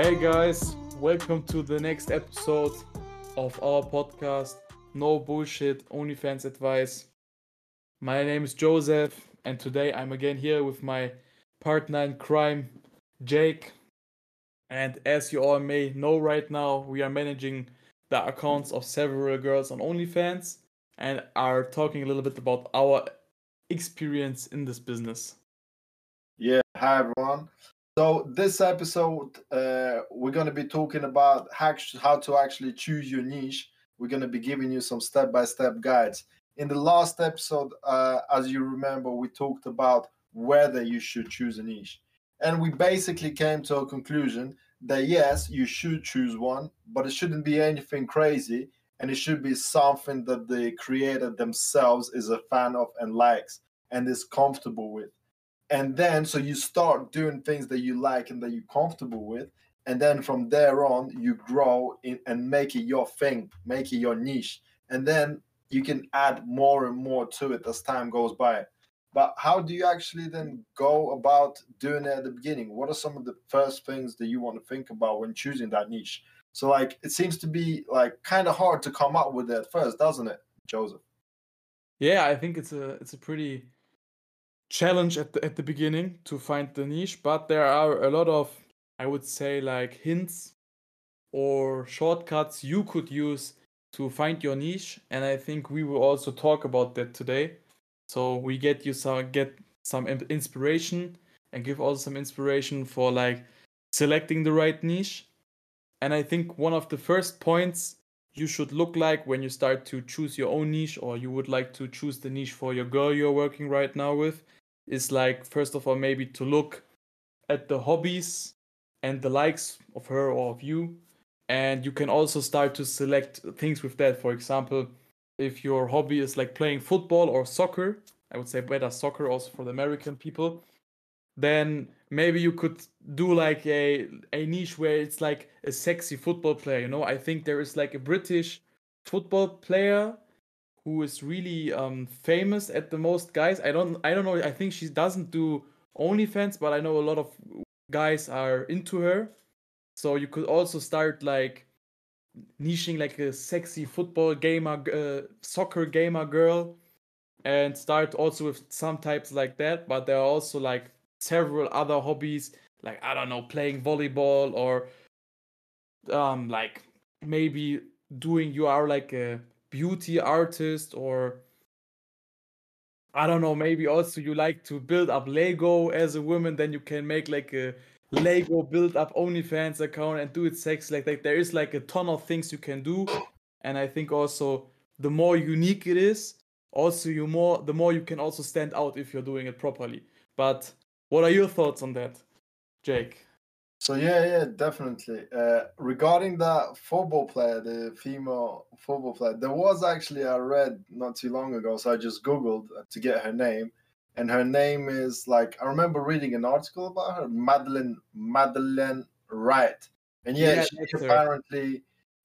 Hey guys, welcome to the next episode of our podcast. No bullshit, OnlyFans advice. My name is Joseph, and today I'm again here with my partner in crime, Jake. And as you all may know right now, we are managing the accounts of several girls on OnlyFans and are talking a little bit about our experience in this business. Yeah, hi everyone. So this episode, uh, we're going to be talking about how, to actually choose your niche. We're going to be giving you some step-by-step guides. In the last episode, uh, as you remember, we talked about whether you should choose a niche, and we basically came to a conclusion that yes, you should choose one, but it shouldn't be anything crazy, and it should be something that the creator themselves is a fan of and likes and is comfortable with and then so you start doing things that you like and that you're comfortable with. And then from there on you grow in, and make it your thing make it your niche. And then you can add more and more to it as time goes by. But how do you actually then go about doing it at the beginning? What are some of the first things that you want to think about when choosing that niche? So like it seems to be like kind of hard to come up with it at first doesn't it joseph? Yeah i think it's a it's a pretty challenge at the, at the beginning to find the niche, but there are a lot of, I would say, like hints or shortcuts you could use to find your niche. And I think we will also talk about that today. So we get you some get some inspiration and give also some inspiration for like selecting the right niche. And I think one of the first points you should look like when you start to choose your own niche or you would like to choose the niche for your girl you're working right now with is like first of all maybe to look at the hobbies and the likes of her or of you. And you can also start to select things with that. For example if your hobby is like playing football or soccer i would say better soccer also for the american people then maybe you could do like a a niche where it's like a sexy football player you know? I think there is like a british football player who is really um, famous at the most guys. I don't I don't know. I think she doesn't do OnlyFans, but I know a lot of guys are into her. So you could also start like niching like a sexy football gamer, uh, soccer gamer girl, and start also with some types like that. But there are also like several other hobbies, like I don't know, playing volleyball or um like maybe doing you are like a beauty artist or I don't know, maybe also you like to build up Lego as a woman, then you can make like a Lego build up OnlyFans account and do it sex like like there is like a ton of things you can do. And I think also the more unique it is, also you more the more you can also stand out if you're doing it properly. But what are your thoughts on that, Jake? So yeah, yeah, definitely. Uh, regarding that football player, the female football player, there was actually I read not too long ago, so I just googled to get her name, and her name is like I remember reading an article about her, Madelene Madelene Wright, and yeah, yeah she apparently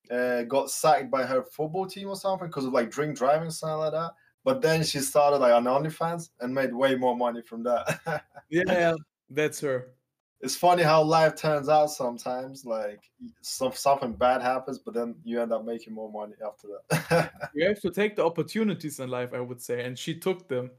uh, got sacked by her football team or something because of like drink driving something like that. But then she started like on OnlyFans and made way more money from that. yeah, that's her it's funny how life turns out sometimes. Like some something bad happens, but then you end up making more money after that. you have to take the opportunities in life, I would say, and she took them.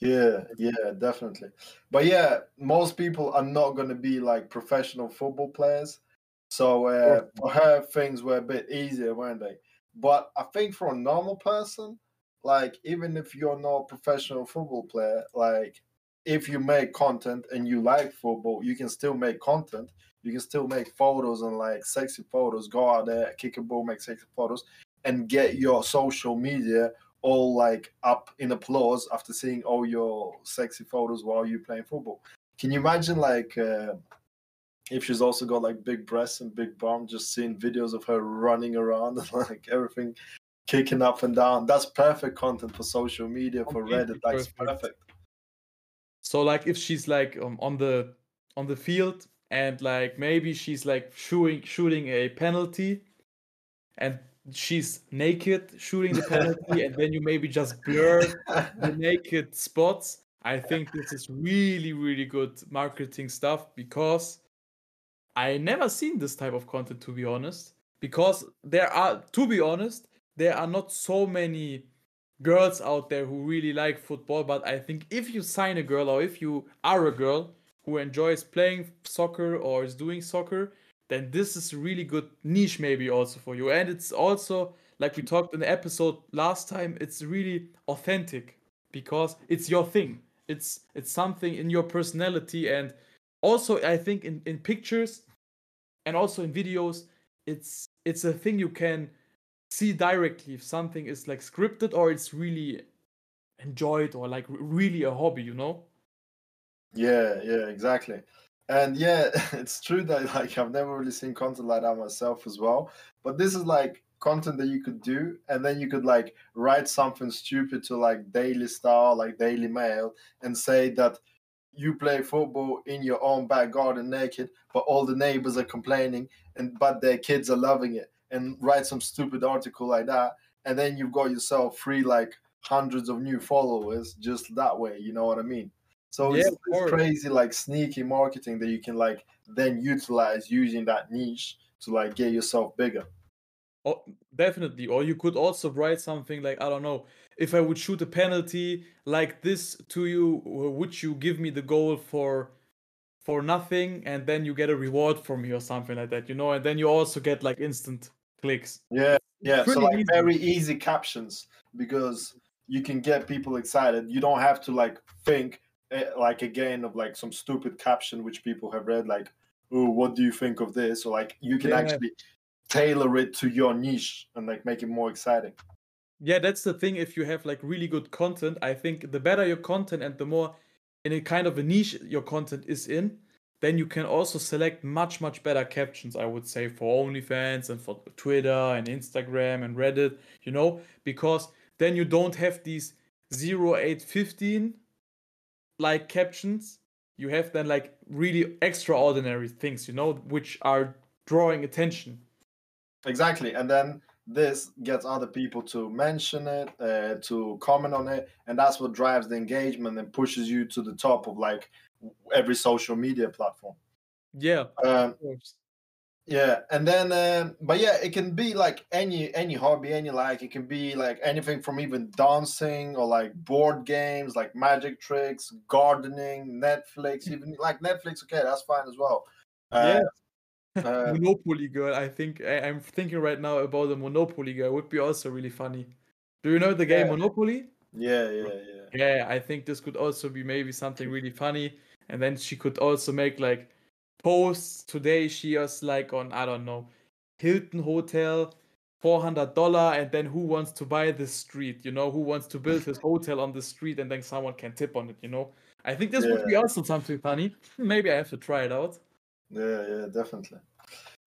Yeah, yeah, definitely. But yeah, most people are not going to be like professional football players. So uh, for her, things were a bit easier, weren't they? But I think for a normal person, like even if you're not a professional football player, like if you make content and you like football, you can still make content. You can still make photos and like sexy photos. Go out there, kick a ball, make sexy photos, and get your social media all like up in applause after seeing all your sexy photos while you're playing football. Can you imagine like uh, if she's also got like big breasts and big bum, just seeing videos of her running around and like everything kicking up and down? That's perfect content for social media for Reddit. That's perfect. So like if she's like um, on the on the field and like maybe she's like shooting shooting a penalty and she's naked shooting the penalty and then you maybe just blur the naked spots i think this is really really good marketing stuff because I never seen this type of content to be honest, because there are, to be honest, there are not so many girls out there who really like football. But I think if you sign a girl or if you are a girl who enjoys playing soccer or is doing soccer, then this is a really good niche maybe also for you. And it's also like we talked in the episode last time, it's really authentic because it's your thing. It's it's something in your personality and also I think in, in pictures and also in videos, it's it's a thing you can see directly if something is like scripted or it's really enjoyed or like really a hobby, you know? Yeah, yeah, exactly. And yeah, it's true that like I've never really seen content like that myself as well. But this is like content that you could do and then you could like write something stupid to like daily star like daily mail and say that you play football in your own back garden naked but all the neighbors are complaining and but their kids are loving it and write some stupid article like that and then you've got yourself free like hundreds of new followers just that way you know what i mean so yeah, it's, it's crazy like sneaky marketing that you can like then utilize using that niche to like get yourself bigger Oh, definitely. Or you could also write something like, I don't know, if I would shoot a penalty like this to you, would you give me the goal for for nothing and then you get a reward from me or something like that, you know? And then you also get like instant clicks. Yeah, yeah. so like easy. very easy captions because you can get people excited. You don't have to like think eh, like again of like some stupid caption which people have read like oh what do you think of this or like you can yeah. actually tailor it to your niche and like make it more exciting. Yeah, that's the thing. If you have like really good content, I think the better your content and the more in a kind of a niche your content is in, then you can also select much much better captions. I would say for OnlyFans and for Twitter and Instagram and Reddit. You know, because then you don't have these 0815 like captions. You have then like really extraordinary things, you know, which are drawing attention Exactly. And then this gets other people to mention it, uh, to comment on it, and that's what drives the engagement and pushes you to the top of like every social media platform. Yeah. Um, yeah, and then, um, but yeah, it can be like any any hobby, any like it can be like anything from even dancing or like board games, like magic tricks, gardening, Netflix, even like Netflix. Okay, that's fine as well. Uh, yeah uh, Monopoly girl. I think I, am thinking right now about the Monopoly girl. Would be also really funny. Do you know the game yeah. Monopoly? Yeah, yeah, yeah. Yeah, I think this could also be maybe something really funny. And then she could also make like posts. Today she is like on I don't know Hilton Hotel, four hundred dollar, and then who wants to buy this street? You know, who wants to build his hotel on the street, and then someone can tip on it. You know, I think this yeah. would be also something funny. Maybe I have to try it out. Yeah, yeah, definitely.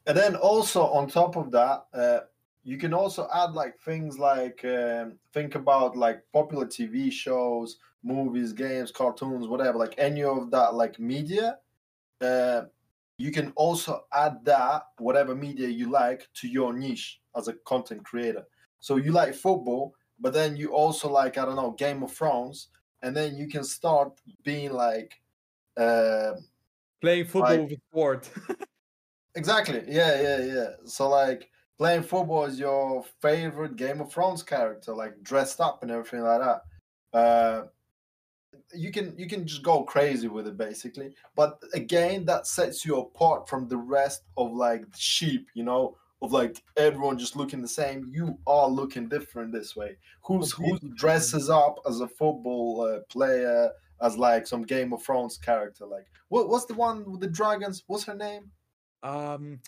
And then also on top of that, uh, you can also add like things like um, think about like popular TV shows, movies, games, cartoons, whatever, like any of that like media. Uh, you can also add that whatever media you like to your niche as a content creator. So you like football, but then you also like I don't know Game of Thrones, and then you can start being like uh, playing football like, with sport. exactly. Yeah, yeah, yeah. So like playing football is your favorite Game of Thrones character, like dressed up and everything like that. Uh, you can you can just go crazy with it basically. But again, that sets you apart from the rest of like sheep, you know, of like everyone just looking the same. You are looking different this way. Who's who dresses up as a football uh, player? as like some Game of Thrones character. Like what, what's the one with the dragons? What's her name? Um,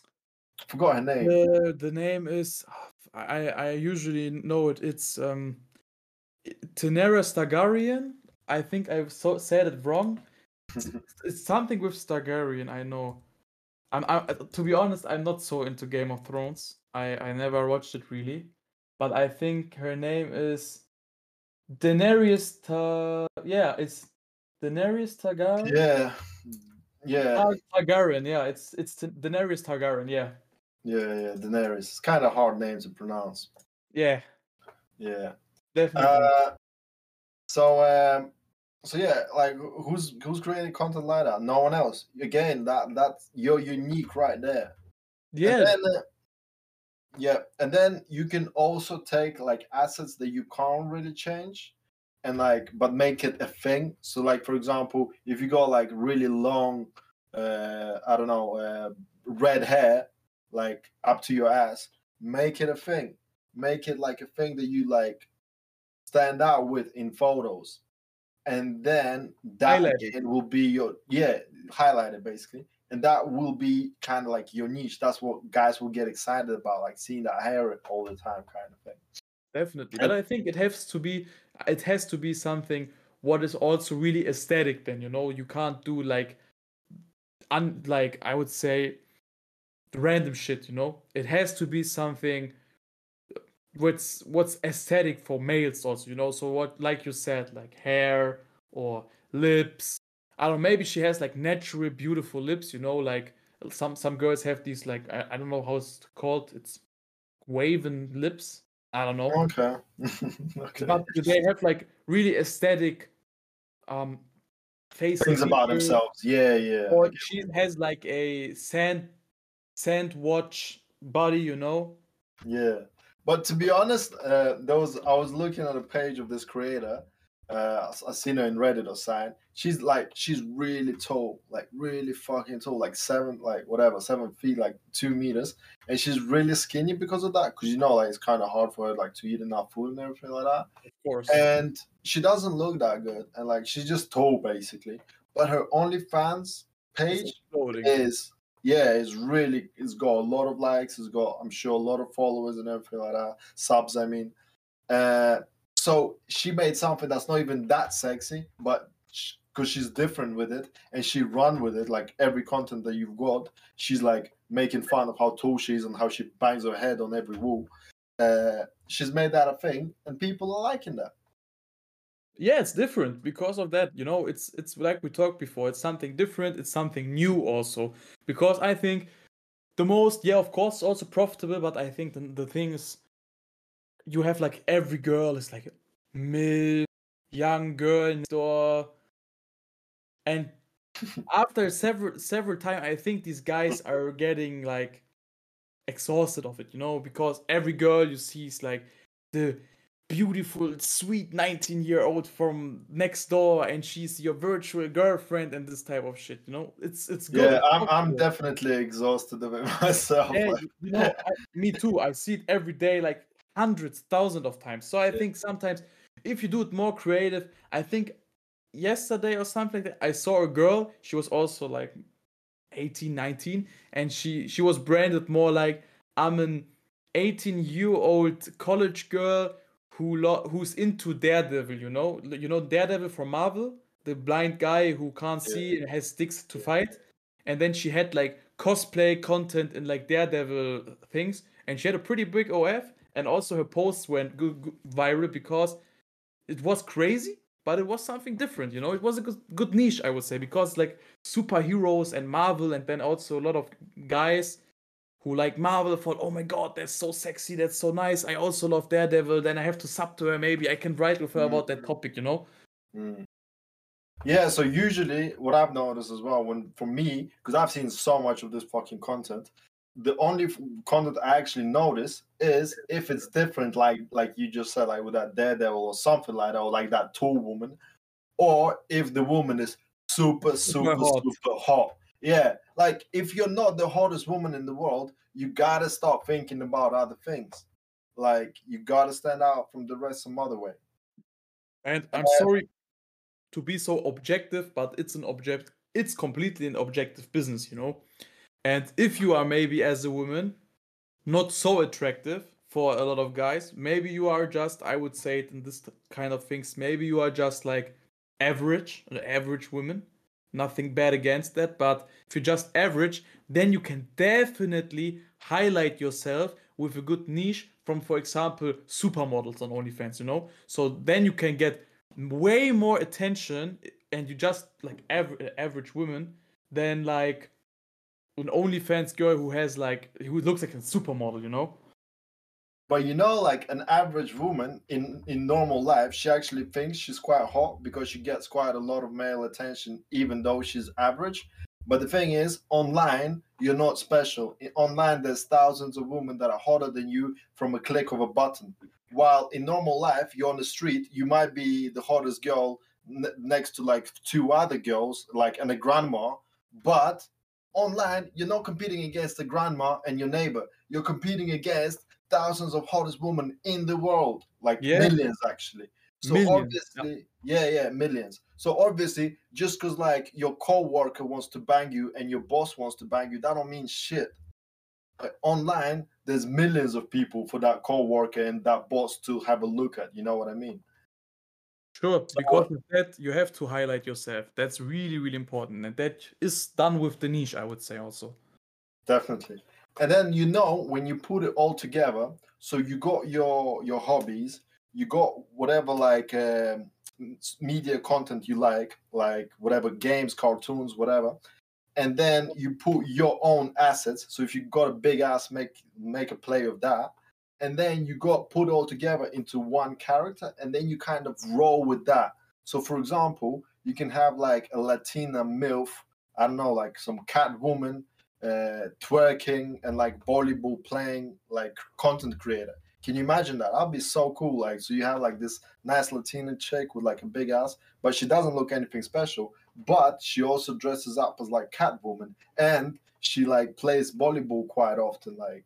forgot her name. The, the name is I I usually know it. It's um, Tenera Targaryen. I think I so, said it wrong. It's, something with Targaryen. I know. I'm, I, to be honest, I'm not so into Game of Thrones. I I never watched it really, but I think her name is Daenerys. Ta- yeah, it's Daenerys Targaryen. Yeah, yeah. Targaryen. Yeah, it's it's Daenerys Targaryen. Yeah. Yeah, yeah, Daenerys. It's kind of hard name to pronounce. Yeah. Yeah. Definitely. Uh, so um, so yeah, like who's who's creating content like that? No one else. Again, that that's you're unique right there. Yeah. And then, uh, yeah, and then you can also take like assets that you can't really change, and like but make it a thing. So like for example, if you got like really long, uh, I don't know, uh, red hair, like up to your ass, make it a thing. Make it like a thing that you like stand out with in photos and then that it. again will be your yeah highlighted basically and that will be kind of like your niche that's what guys will get excited about like seeing that hair all the time kind of thing Definitely. And- But I think it has to be it has to be something what is also really aesthetic then, you know. You can't do like un like I would say the random shit, you know. It has to be something what's what's aesthetic for males also, you know. So what like you said, like hair or lips. I don't know, maybe she has like naturally beautiful lips, you know, like some some girls have these like I, I don't know how it's called. It's waven lips. I don't know. Okay. Okay. but they have like really aesthetic um face things about themselves. Yeah yeah or she has like a sand sand watch body you know? Yeah, but to be honest, uh, there was I was looking at a page of this creator. Uh, I- seen her in Reddit or something. She's like she's really tall, like really fucking tall, like seven, like whatever, seven feet, like two meters, and she's really skinny because of that. Because you know, like it's kind of hard for her like to eat enough food and everything like that. of course And she doesn't look that good, and like she's just tall basically. But her OnlyFans page is yeah, it's really it's got a lot of likes, it's got I'm sure a lot of followers and everything like that, subs. I mean, uh, so she made something that's not even that sexy, but because she's different with it and she run with it, like every content that you've got, she's like making fun of how tall she is and how she bangs her head on every wall. Uh, she's made that a thing, and people are liking that. Yeah it's different because of that you know it's it's like we talked before it's something different it's something new also. Because i think the most yeah of course also profitable but i think the, the thing is you have like every girl is like mid young girl door and after several several times i think these guys are getting like exhausted of it you know because every girl you see is like the beautiful sweet 19 year old from next door and she's your virtual girlfriend and this type of shit you know it's it's good Yeah, I'm I'm definitely exhausted of it myself. Yeah, you, know, I, me too. I see it every day, like hundreds, thousands of times. So I Yeah. think sometimes if you do it more creative, I think yesterday or something like that, I saw a girl. She was also like 18, 19, and she she was branded more like I'm an 18 year old college girl who lo- who's into Daredevil. You know, you know Daredevil from Marvel, the blind guy who can't Yeah. see and has sticks to Yeah. fight and then she had like cosplay content and like Daredevil things, and she had a pretty big OF, and also her posts went go- go- viral because it was crazy, but it was something different, you know. It was a good, good niche, I would say, because like superheroes and Marvel, and then also a lot of guys who like Marvel thought, oh my god, that's so sexy, that's so nice. I also love Daredevil. Then I have to sub to her. Maybe I can write with her about that Mhm. topic, you know. Mm. Yeah, so usually what I've noticed as well, when for me, because I've seen so much of this fucking content, the only f- content I actually notice is if it's different, like like you just said, like with that Daredevil or something like that, or like that tall woman, or if the woman is super, super, hot. super hot. Yeah, like if you're not the hottest woman in the world, you gotta start thinking about other things. Like you gotta stand out from the rest some other way. And I'm sorry to be so objective, but it's an object. It's completely an objective business, you know. And if you are maybe as a woman not so attractive for a lot of guys, maybe you are just, I would say it in this kind of things, maybe you are just like average, an average woman. Nothing bad against that, but if you're just average, then you can definitely highlight yourself with a good niche from, for example, supermodels on OnlyFans, you know? So then you can get way more attention and you just like aver- average women than like an OnlyFans girl who has like who looks like a supermodel, you know? But you know, like an average woman in in normal life, she actually thinks she's quite hot because she gets quite a lot of male attention, even though she's average. But the thing is, online, you're not special. Online, there's thousands of women that are hotter than you from a click of a button. While in normal life, you're on the street, you might be the hottest girl n- next to like two other girls, like and a grandma. But online, you're not competing against the grandma and your neighbor. You're competing against thousands of hottest women in the world, like Yeah. millions actually. So Millions, obviously, yeah, yeah, millions. So obviously, just because like your co-worker wants to bang you and your boss wants to bang you, that don't mean shit. But online, there's millions of people for that co-worker and that boss to have a look at. You know what I mean? Sure, because of that, you have to highlight yourself. That's really, really important. And that is done with the niche, I would say, also. Definitely. And then you know when you put it all together, so you got your your hobbies, you got whatever like um, s- media content you like, like whatever games, cartoons, whatever, and then you put your own assets. So if you got a big ass, make make a play of that, and then you got put all together into one character, and then you kind of roll with that. So for example, you can have like a Latina MILF, I don't know, like some cat woman uh, twerking and like volleyball playing like content creator. Can you imagine that? That'd be so cool. Like, so you have like this nice Latina chick with like a big ass, but she doesn't look anything special. But she also dresses up as like Catwoman, and she like plays volleyball quite often. Like,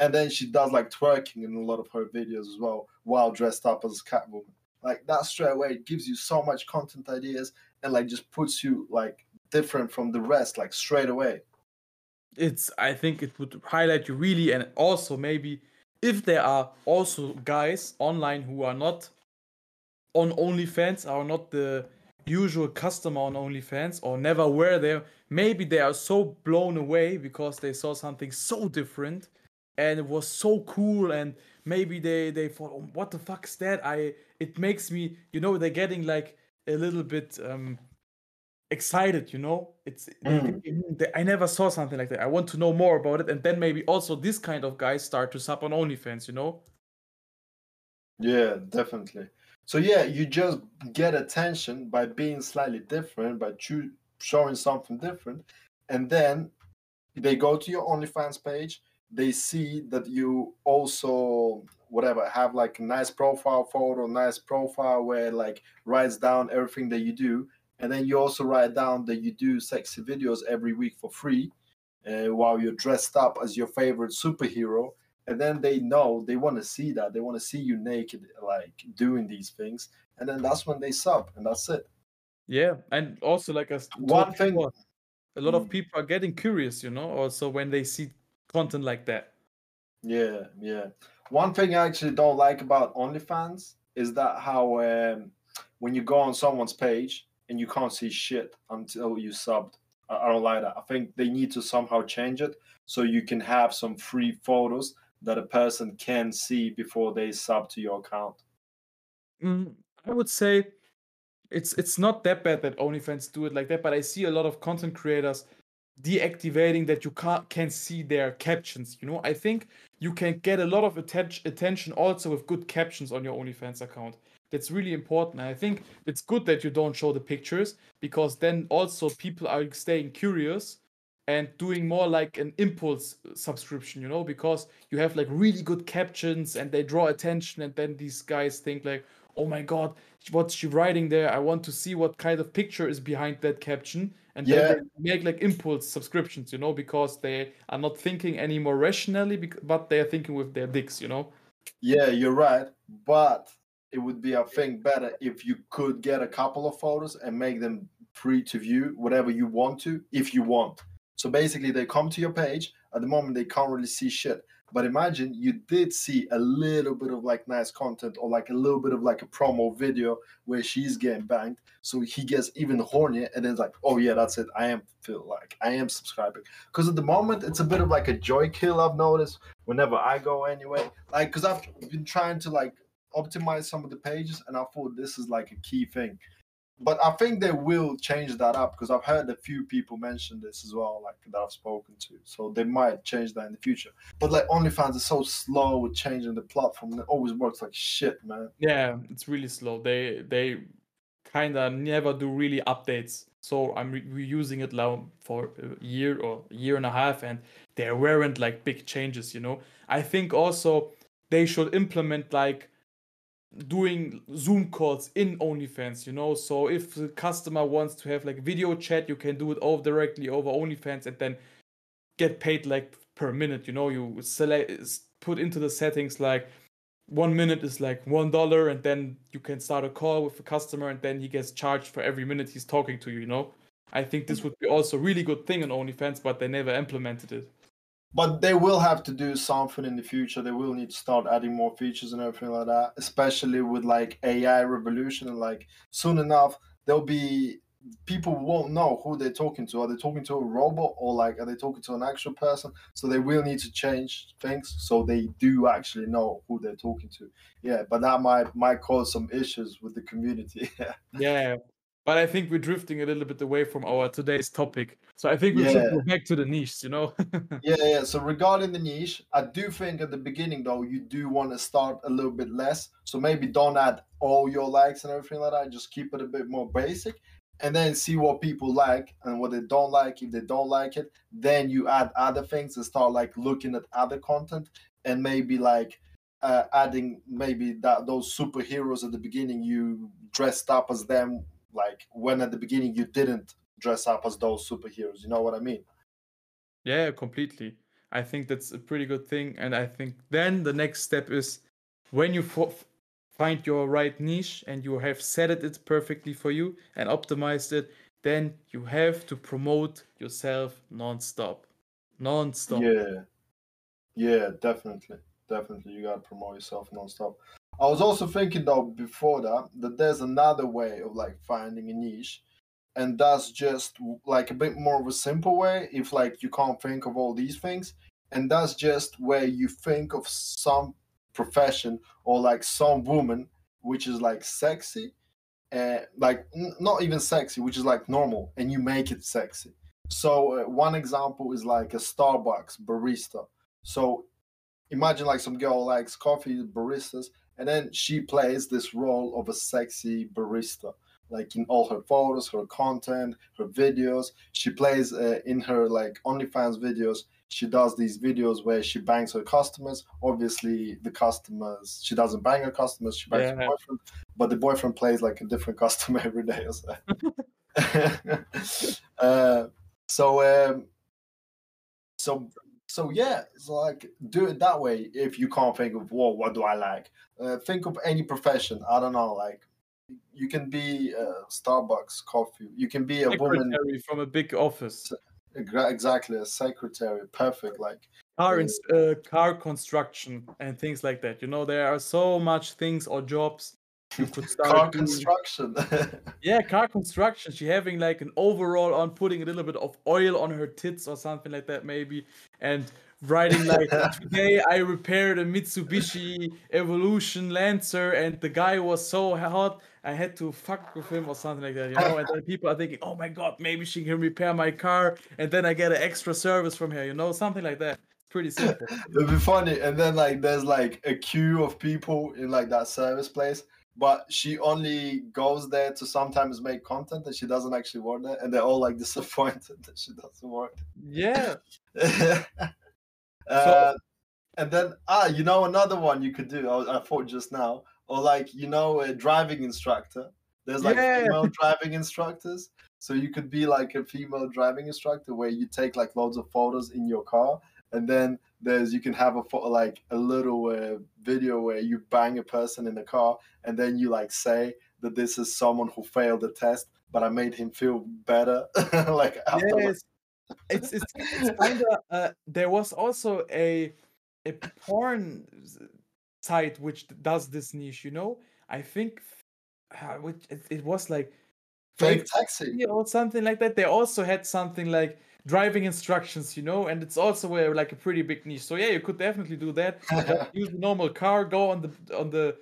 and then she does like twerking in a lot of her videos as well, while dressed up as Catwoman. Like that straight away it gives you so much content ideas, and like just puts you like different from the rest, like straight away. It's, I think it would highlight you really, and also maybe if there are also guys online who are not on OnlyFans, are not the usual customer on OnlyFans, or never were there, maybe they are so blown away because they saw something so different and it was so cool and maybe they they thought oh, what the fuck is that? I it makes me you know they're getting like a little bit um excited you know it's Mm. think, "Mm, they- i never saw something like that i want to know more about it and then maybe also this kind of guys start to sub on onlyfans you know Yeah, definitely. So yeah, you just get attention by being slightly different, by showing something different, and then they go to your OnlyFans page. They see that you also whatever have like a nice profile photo, nice profile where like writes down everything that you do, and then you also write down that you do sexy videos every week for free, uh, while you're dressed up as your favorite superhero. And then they know they want to see that. They want to see you naked like doing these things. And then that's when they sub and that's it. Yeah and also like as One thing- a lot of Mm. people are getting curious you know also when they see content like that. Yeah yeah. One thing i actually don't like about onlyfans is that how um, when you go on someone's page and you can't see shit until you subbed I, I don't like that i think they need to somehow change it so you can have some free photos that a person can see before they sub to your account Mm, I would say it's it's not that bad that OnlyFans do it like that, but I see a lot of content creators deactivating that you can't can see their captions. You know, I think you can get a lot of atten- attention also with good captions on your OnlyFans account. That's really important. And I think it's good that you don't show the pictures because then also people are staying curious and doing more like an impulse uh, subscription, you know, because you have like really good captions and they draw attention, and then these guys think like, oh my god, what's she writing there? I want to see what kind of picture is behind that caption. And Yeah. then they make like impulse subscriptions, you know, because they are not thinking anymore rationally, but they are thinking with their dicks, you know. Yeah, you're right. But it would be, I think, better if you could get a couple of photos and make them free to view whatever you want to, if you want. So basically, they come to your page. At the moment, they can't really see shit. But imagine you did see a little bit of like nice content or like a little bit of like a promo video where she's getting banged. So he gets even hornier and then it's like, oh yeah, that's it. I am feel like I am subscribing. Because at the moment, it's a bit of like a joy kill, I've noticed whenever I go anyway. Like, because I've been trying to like optimize some of the pages and I thought this is like a key thing. but I think they will change that up because I've heard a few people mention this as well, like that I've spoken to. So they might change that in the future. But like OnlyFans is so slow with changing the platform. It always works like shit, man. Yeah, it's really slow. They they kind of never do really updates. So I'm re- reusing it now for a year or a year and a half, and there weren't like big changes. You know, I think also they should implement like doing Zoom calls in OnlyFans, you know. So if the customer wants to have like video chat, you can do it all directly over OnlyFans and then get paid like per minute, you know. You select put into the settings like one minute is like one dollar and then you can start a call with the customer and then he gets charged for every minute he's talking to you, you know. I think this mm. would be also a really good thing on OnlyFans, but they never implemented it but they will have to do something in the future. They will need to start adding more features and everything like that, especially with like AI revolution. And like soon enough, there'll be people won't know who they're talking to. Are they talking to a robot or like are they talking to an actual person? So they will need to change things so they do actually know who they're talking to. Yeah, but that might might cause some issues with the community. yeah, but I think we're drifting a little bit away from our today's topic. So I think we yeah. should go back to the niche, you know? yeah, yeah. So regarding the niche, I do think at the beginning though, you do want to start a little bit less. So maybe don't add all your likes and everything like that. Just keep it a bit more basic and then see what people like and what they don't like. If they don't like it, then you add other things and start like looking at other content and maybe like uh, adding maybe that those superheroes at the beginning you dressed up as them like when at the beginning you didn't dress up as those superheroes you know what i mean? Yeah completely. I think that's a pretty good thing and i think then the next step is when you f- find your right niche and you have set it perfectly for you and optimized it then you have to promote yourself non-stop. Non-stop. Yeah. Yeah definitely. Definitely you got to promote yourself non-stop I was also thinking though before that that there's another way of like finding a niche, and that's just like a bit more of a simple way if like you can't think of all these things, and that's just where you think of some profession or like some woman which is like sexy, and like n- not even sexy, which is like normal, and you make it sexy. So uh, one example is like a Starbucks barista. So imagine like some girl likes coffee baristas and then she plays this role of a sexy barista like in all her photos her content her videos. She plays uh, in her like onlyfans videos. She does these videos where she bangs her customers. Obviously the customers she doesn't bang her customers she bangs yeah. her boyfriend but the boyfriend plays like a different customer every day or so. Uh, so um, so so yeah, it's like do it that way. If you can't think of whoa, what do I like? Uh, think of any profession. I don't know, like you can be uh, Starbucks coffee. You can be a secretary woman from a big office. Exactly, a secretary. Perfect. Like car in, uh, car construction and things like that. You know, there are so much things or jobs you could start car doing... construction. yeah, car construction. She having like an overall on, putting a little bit of oil on her tits or something like that, maybe, and writing like today I repaired a Mitsubishi Evolution Lancer and the guy was so hot I had to fuck with him or something like that, you know. And then people are thinking, oh my god, maybe she can repair my car, and then I get an extra service from her, you know, something like that. Pretty simple. It'd be funny, and then like there's like a queue of people in like that service place but she only goes there to sometimes make content and she doesn't actually work there. And they're all like disappointed that she doesn't work yeah. Uh, so, and then ah you know another one you could do I, I thought just now or like you know a driving instructor. There's like yeah. female driving instructors. So you could be like a female driving instructor where you take like loads of photos in your car and then there's you can have a like a little uh, video where you bang a person in the car and then you like say that this is someone who failed the test but i made him feel better like yes. it's it's, it's kind of uh, there was also a a porn site which does this niche you know? I think uh, which it, it was like fake taxi. or something like that. They also had something like driving instructions, you know, and it's also a, like a pretty big niche. So yeah, you could definitely do that. use the normal car, go on the on the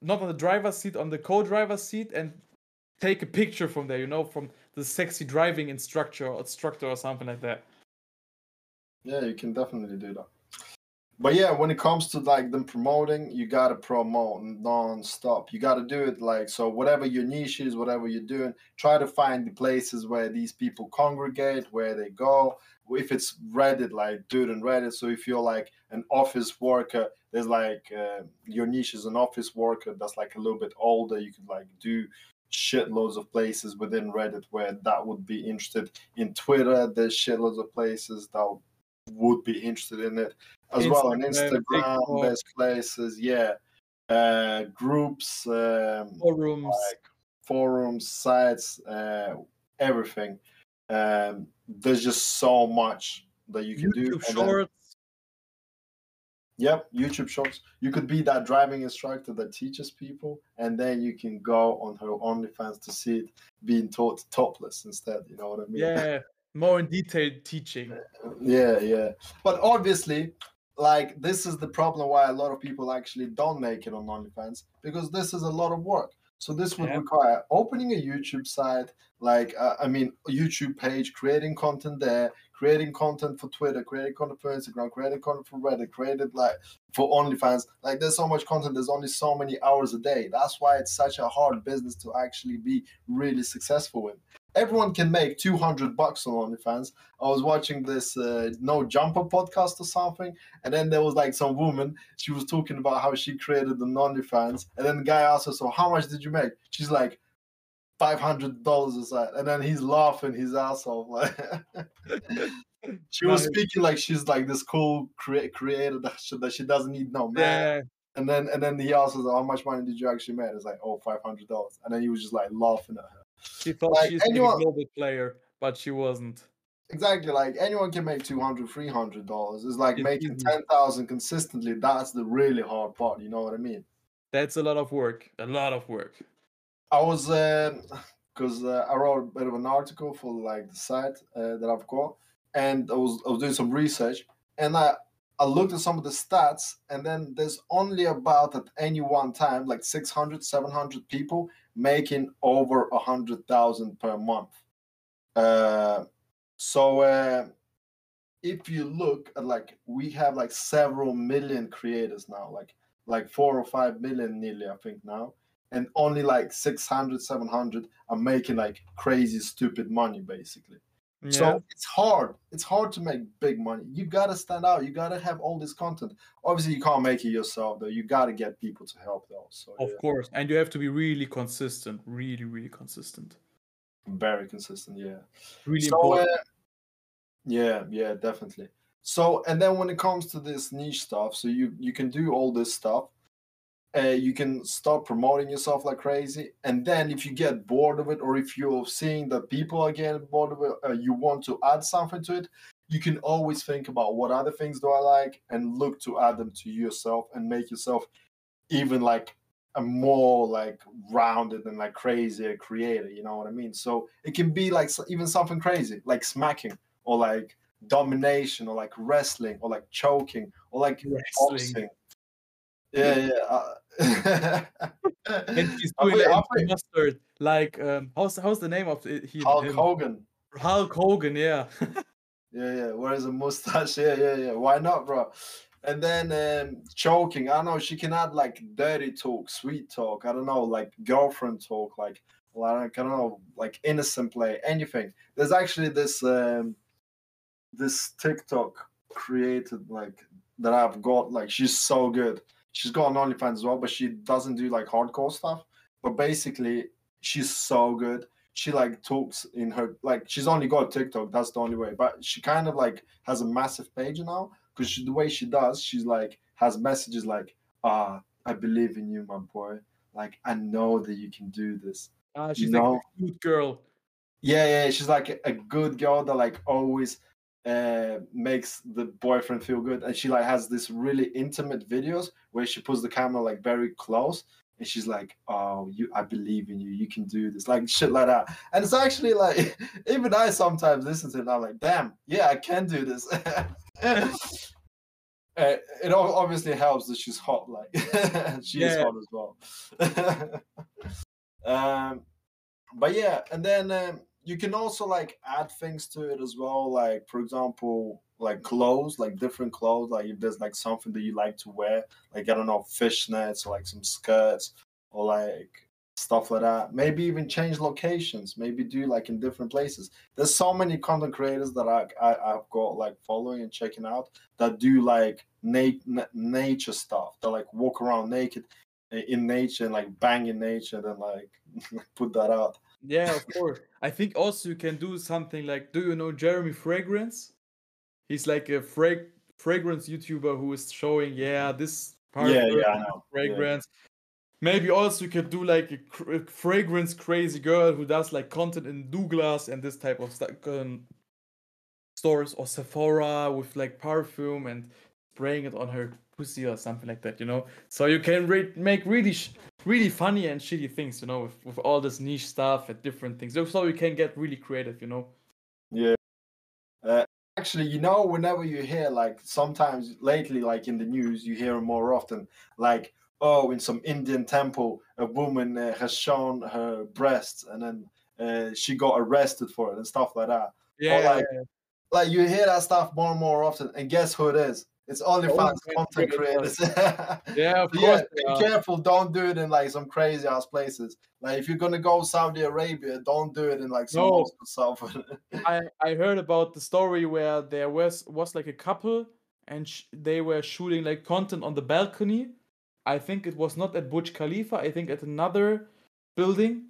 not on the driver's seat, on the co-driver's seat, and take a picture from there, you know, from the sexy driving instructor or instructor or something like that. Yeah, you can definitely do that. But yeah, when it comes to like them promoting, you gotta promote non-stop. You gotta do it like so. Whatever your niche is, whatever you're doing, try to find the places where these people congregate, where they go. If it's Reddit, like do it in Reddit. So if you're like an office worker, there's like uh, your niche is an office worker that's like a little bit older. You could like do shitloads of places within Reddit where that would be interested. In Twitter, there's shitloads of places that would be interested in it as well on Instagram. There's places, yeah, uh, groups, um, forums, like forums, sites, uh, everything. Um, there's just so much that you can YouTube do. Shorts. Yep, YouTube Shorts. You could be that driving instructor that teaches people, and then you can go on her OnlyFans to see it being taught topless instead. You know what I mean? Yeah, more in detail teaching. Yeah, yeah. But obviously, like this is the problem why a lot of people actually don't make it on OnlyFans because this is a lot of work. So this would Yeah. require opening a YouTube site, like uh, I mean, a YouTube page, creating content there, creating content for Twitter, creating content for Instagram, creating content for Reddit, created like for OnlyFans. Like there's so much content. There's only so many hours a day. That's why it's such a hard business to actually be really successful in. Everyone can make 200 bucks on OnlyFans. I was watching this uh, No Jumper podcast or something, and then there was like some woman. She was talking about how she created the OnlyFans, and then the guy asked her, "So how much did you make?" She's like, 500 dollars or something, and then he's laughing his ass off. Like she was speaking like she's like this cool crea- creator that she, that she doesn't need no man. Yeah, And then and then he asks her, "How much money did you actually make?" It's like, "Oh, 500 dollars," and then he was just like laughing at her. She thought Like, she's anyone- a global player, but she wasn't. Exactly, like anyone can make 200 300 dollars. It's like It's making easy. 10,000 consistently. That's the really hard part. You know what I mean? That's a lot of work. A lot of work. I was because uh, I wrote a bit of an article for like the site uh, that I've got, and I was I was doing some research, and I I looked at some of the stats, and then there's only about at any one time like 600, 700 people making over a hundred thousand per month. Uh, so uh, if you look at like we have like several million creators now, like like four or five million nearly, I think now and only like 600 700 are making like crazy stupid money basically Yeah. so it's hard it's hard to make big money you gotta stand out you gotta have all this content obviously you can't make it yourself though you gotta get people to help though so of yeah, course. And you have to be really consistent. Really, really consistent. very consistent yeah Really so important. uh, yeah yeah definitely so and then when it comes to this niche stuff so you you can do all this stuff uh, you can start promoting yourself like crazy. And then if you get bored of it or if you're seeing that people are getting bored of it uh, you want to add something to it you can always think about what other things do i like and look to add them to yourself and make yourself even like a more like rounded and like crazier creator you know what i mean? So it can be like even something crazy like smacking or like domination or like wrestling or like choking or like Wrestling. boxing. Yeah yeah uh, And he's doing it in mustard. Like um, how's how's the name of it? He, Hulk him? Hogan Hulk Hogan. Yeah. Yeah, yeah. Wears a mustache. Yeah, yeah, yeah. Why not, bro? And then um, choking. I don't know. She can add like dirty talk, sweet talk. I don't know, like girlfriend talk, like well, I don't, I don't know, like innocent play, anything. There's actually this um, this TikTok created like that I've got. Like she's so good. She's got an OnlyFans as well, but she doesn't do like hardcore stuff. But basically, she's so good she like talks in her like she's only got TikTok. That's the only way. But she kind of like has a massive page now because the way she does, she's like has messages like, "Ah, I believe in you, my boy. Like I know that you can do this." Ah, You she's like a good girl. Yeah, yeah. She's like a good girl that like always uh makes the boyfriend feel good. And she like has this really intimate videos where she puts the camera like very close. And she's like oh you i believe in you. You can do this like shit like that. And it's actually like even i sometimes listen to it and i'm like damn yeah i can do this. Uh, it obviously helps that she's hot like she is Yeah. hot as well. Um but yeah, and then um, you can also like add things to it as well. Like for example, like clothes, like different clothes. Like if there's like something that you like to wear, like I don't know, fishnets or like some skirts or like stuff like that. Maybe even change locations. Maybe do like in different places. There's so many content creators that I, I have got like following and checking out that do like na- nature stuff. That like walk around naked in nature and like bang in nature, and then like put that out. Yeah, of course. I think also you can do something like, do you know Jeremy Fragrance? He's like a fra- fragrance YouTuber who is showing, yeah, this part yeah, yeah, I know. fragrance. Yeah. Maybe also you could do like a, cr- a, fragrance crazy girl who does like content in Douglas and this type of stuff. Um, stores or Sephora with like perfume and spraying it on her pussy or something like that, you know. So you can re- make really, sh- really funny and shitty things, you know, with, with all this niche stuff and different things. So you can get really creative, you know. Yeah. Uh, actually, you know, whenever you hear like sometimes lately, like in the news, you hear more often, like oh, in some Indian temple, a woman uh, has shown her breasts and then uh, she got arrested for it and stuff like that. Yeah, like, yeah, like you hear that stuff more and more often, and guess who it is? It's OnlyFans oh, content creators. yeah, of course. Yeah, be careful. Don't do it in like some crazy ass places. Like if you're gonna go Saudi Arabia, don't do it in like some no. south. I I heard about the story where there was was like a couple and sh- they were shooting like content on the balcony. I think it was not at Burj Khalifa. I think at another building.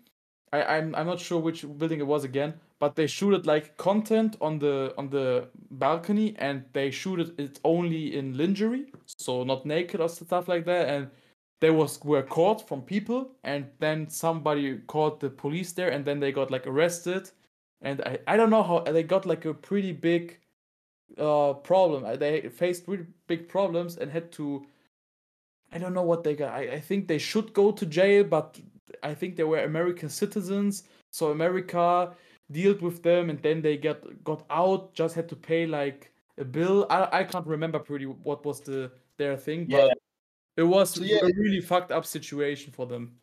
I I'm I'm not sure which building it was again but they shooted like content on the on the balcony and they shooted it only in lingerie so not naked or stuff like that and they was were caught from people and then somebody called the police there and then they got like arrested and i, I don't know how they got like a pretty big uh problem. They faced really big problems and had to i don't know what they got. I, I think they should go to jail but i think they were american citizens so america dealt with them and then they get got out just had to pay like a bill. I, I can't remember pretty what was the their thing but yeah. it was so, yeah. a really fucked up situation for them.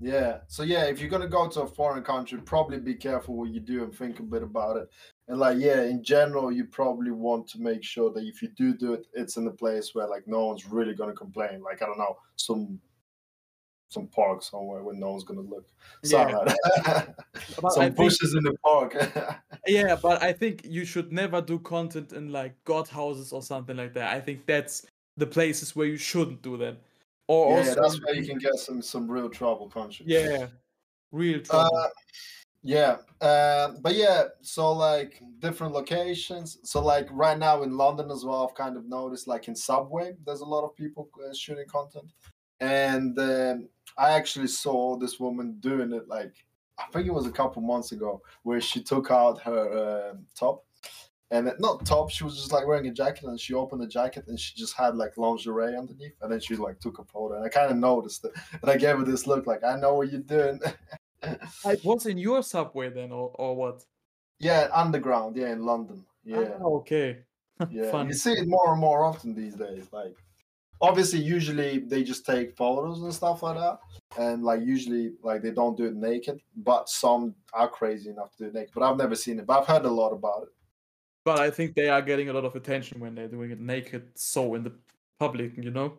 Yeah. So yeah if you're gonna go to a foreign country probably be careful what you do and think a bit about it. And like yeah in general you probably want to make sure that if you do do it it's in a place where like no one's really gonna complain. Like i don't know some some park somewhere where no one's gonna look. Yeah. some bushes in the park. yeah, but I think you should never do content in like god houses or something like that. I think that's the places where you shouldn't do that. Or yeah, that's where you can get some some real trouble country. Yeah, real trouble. Uh, yeah, uh, but yeah, so like different locations. So like right now in London as well, I've kind of noticed like in Subway, there's a lot of people uh, shooting content and um, I actually saw this woman doing it like I think it was a couple months ago, where she took out her uh, top, and not top, she was just like wearing a jacket, and she opened the jacket, and she just had like lingerie underneath, and then she like took a photo, and I kind of noticed it, and I gave her this look like I know what you're doing. it was in your subway then, or or what? Yeah, underground. Yeah, in London. Yeah. Oh, okay. yeah, you see it more and more often these days. Like obviously usually they just take photos and stuff like that. And like usually like they don't do it naked but some are crazy enough to do it naked but i've never seen it but i've heard a lot about it. But i think they are getting a lot of attention when they're doing it naked so in the public you know?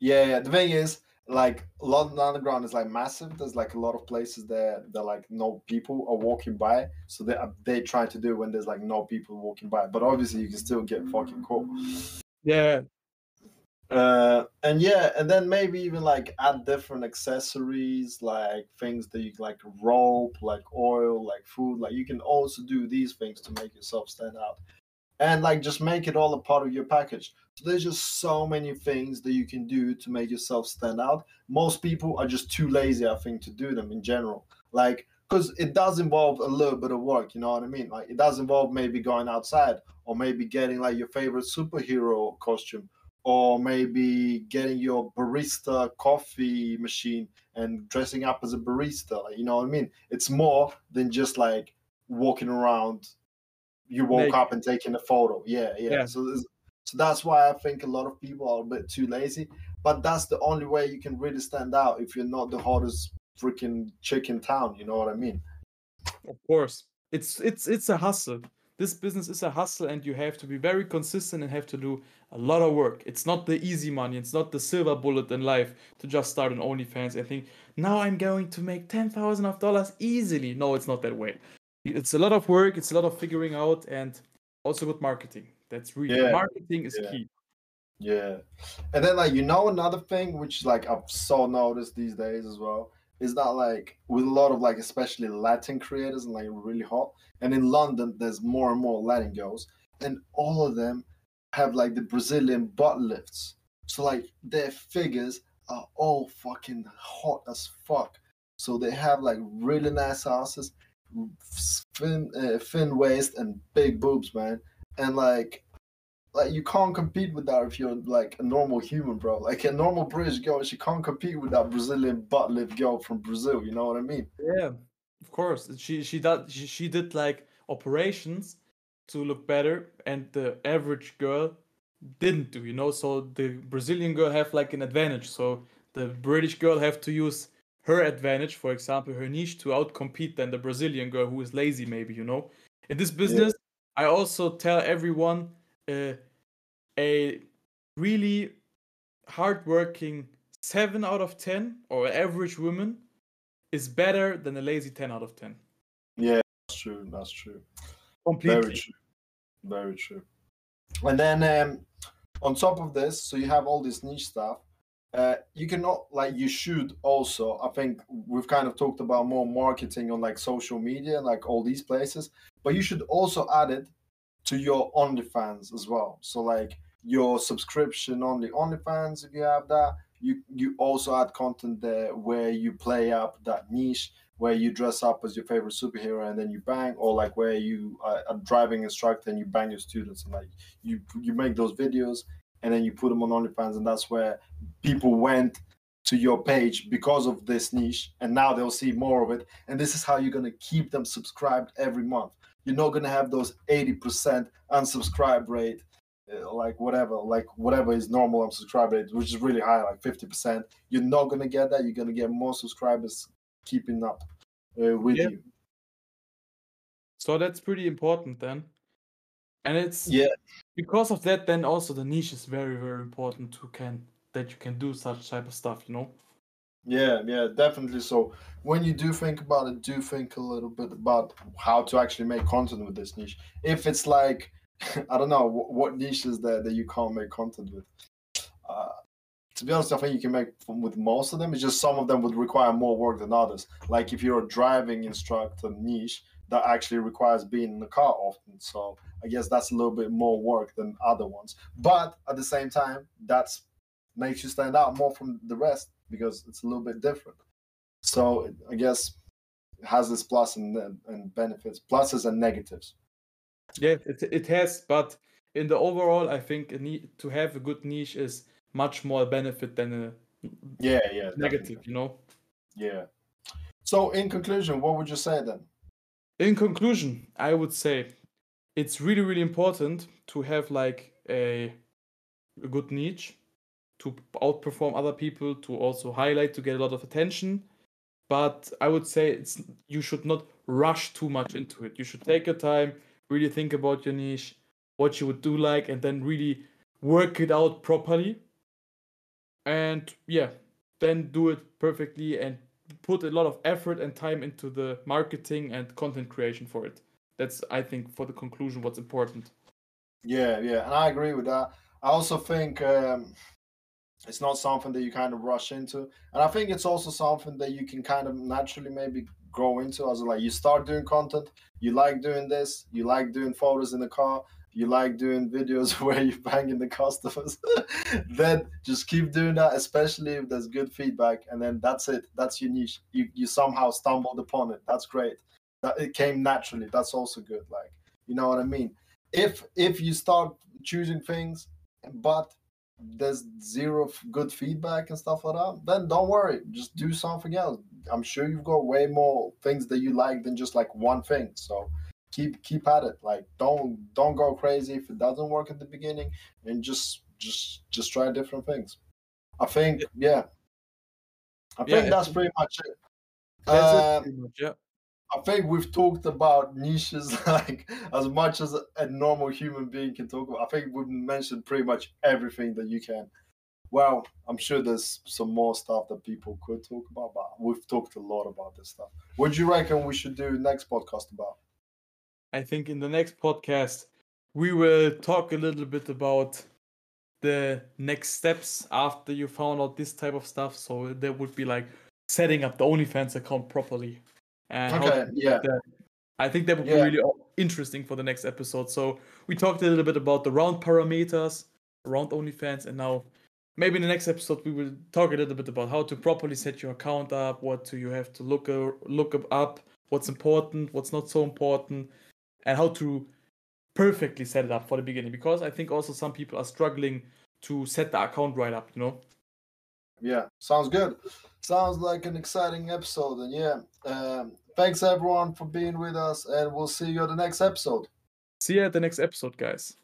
Yeah, yeah. the thing is like london underground is like massive. There's like a lot of places there that like no people are walking by so they uh, they try to do when there's like no people walking by but obviously you can still get fucking caught. Yeah uh, and yeah, and then maybe even like add different accessories, like things that you like rope, like oil, like food. Like you can also do these things to make yourself stand out, and like just make it all a part of your package. So there's just so many things that you can do to make yourself stand out. Most people are just too lazy, I think, to do them in general. Like because it does involve a little bit of work, you know what I mean? Like it does involve maybe going outside or maybe getting like your favorite superhero costume or maybe getting your barista coffee machine and dressing up as a barista. Like, you know what I mean? It's more than just like walking around. You woke up and taking a photo. Yeah, yeah. yeah. So, so that's why I think a lot of people are a bit too lazy. But that's the only way you can really stand out if you're not the hottest freaking chicken town. You know what I mean? Of course, it's it's it's a hustle. This business is a hustle, and you have to be very consistent and have to do a lot of work. It's not the easy money. It's not the silver bullet in life to just start an OnlyFans and think now I'm going to make ten thousand of dollars easily. No, it's not that way. It's a lot of work. It's a lot of figuring out, and also good marketing. That's really Yeah, marketing is yeah. key. Yeah. And then like you know another thing which like I've so noticed these days as well is that like with a lot of like especially Latin creators and like really hot and in London there's more and more Latin girls and all of them have like the Brazilian butt lifts. So like their figures are all fucking hot as fuck. So they have like really nice asses, thin uh, thin waist and big boobs, man. And like like you can't compete with that if you're like a normal human, bro. Like a normal British girl, she can't compete with that Brazilian butt lift girl from Brazil. You know what I mean? Yeah, of course. She she does she, she did like operations to look better, and the average girl didn't do. You know, so the Brazilian girl have like an advantage. So the British girl have to use her advantage, for example, her niche to outcompete than the Brazilian girl who is lazy. Maybe you know. In this business, I also tell everyone uh, a really hardworking seven out of ten or average woman is better than a lazy 10 out of 10 Yeah, that's true. That's true. completely Very true. Very true. And then um, on top of this, so you have all this niche stuff. Uh, you cannot like you should also. I think we've kind of talked about more marketing on like social media, like all these places. But you should also add it to your OnlyFans as well. So like your subscription on the OnlyFans, if you have that, you you also add content there where you play up that niche where you dress up as your favorite superhero and then you bang, or like where you are a driving instructor and you bang your students and like you you make those videos and then you put them on OnlyFans and that's where people went to your page because of this niche and now they'll see more of it. And this is how you're going to keep them subscribed every month. You're not going to have those 80% unsubscribe rate uh, like whatever like whatever is normal unsubscribe rate which is really high like 50% you're not going to get that. You're going to get more subscribers keeping up uh, with Yeah. you. So that's pretty important then. And it's Yeah. because of that then also the niche is very very important to can that you can do such type of stuff you know Yeah, yeah, definitely. So when you do think about it, do think a little bit about how to actually make content with this niche. If it's like, I don't know, what, what niche is there that you can't make content with? Uh, to be honest, I think you can make with most of them. It's just some of them would require more work than others. Like if you're a driving instructor niche, that actually requires being in the car often. So I guess that's a little bit more work than other ones. But at the same time, that's makes you stand out more from the rest because it's a little bit different. So it- I guess it has its plus and, and benefits, pluses and negatives. yeah it, it has but in the overall i think to have a good niche is much more benefit than a Yeah, yeah, negative definitely. you know Yeah. So in conclusion, what would you say then? in conclusion i would say it's really really important to have like a, a good niche to outperform other people to also highlight to get a lot of attention. But i would say it's you should not rush too much into it. You should take your time really think about your niche what you would do like and then really work it out properly. And yeah then do it perfectly and put a lot of effort and time into the marketing and content creation for it. That's i think for the conclusion what's important. Yeah, yeah, and I agree with that. I also think um, it's not something that you kind of rush into, and I think it's also something that you can kind of naturally maybe grow into. As like you start doing content, you like doing this, you like doing photos in the car, you like doing videos where you're banging the customers. then just keep doing that, especially if there's good feedback, and then that's it. That's your niche. You you somehow stumbled upon it. That's great. That it came naturally. That's also good. Like you know what I mean if if you start choosing things but there's zero f- good feedback and stuff like that then don't worry just do something else. I'm sure you've got way more things that you like than just like one thing so keep keep at it. Like don't don't go crazy if it doesn't work at the beginning and just just just try different things. I think yeah. i Yeah, think that's pretty much it. Uh, pretty much, yeah. I think we've talked about niches like as much as a normal human being can talk about. I think we've mentioned pretty much everything that you can. Well, I'm sure there's some more stuff that people could talk about, but we've talked a lot about this stuff. What do you reckon we should do next podcast about? I think in the next podcast we will talk a little bit about the next steps after you found out this type of stuff. So there would be like setting up the OnlyFans account properly. And Okay, yeah. that. I think that would be Yeah. really uh, interesting for the next episode. So we talked a little bit about the round parameters around OnlyFans, and now maybe in the next episode we will talk a little bit about how to properly set your account up, what do you have to look a- look up, what's important, what's not so important, and how to perfectly set it up for the beginning. Because I think also some people are struggling to set the account right up. You know. Yeah, sounds good. Sounds like an exciting episode. And yeah, um, thanks everyone for being with us, and we'll see you at the next episode. See you at the next episode, guys.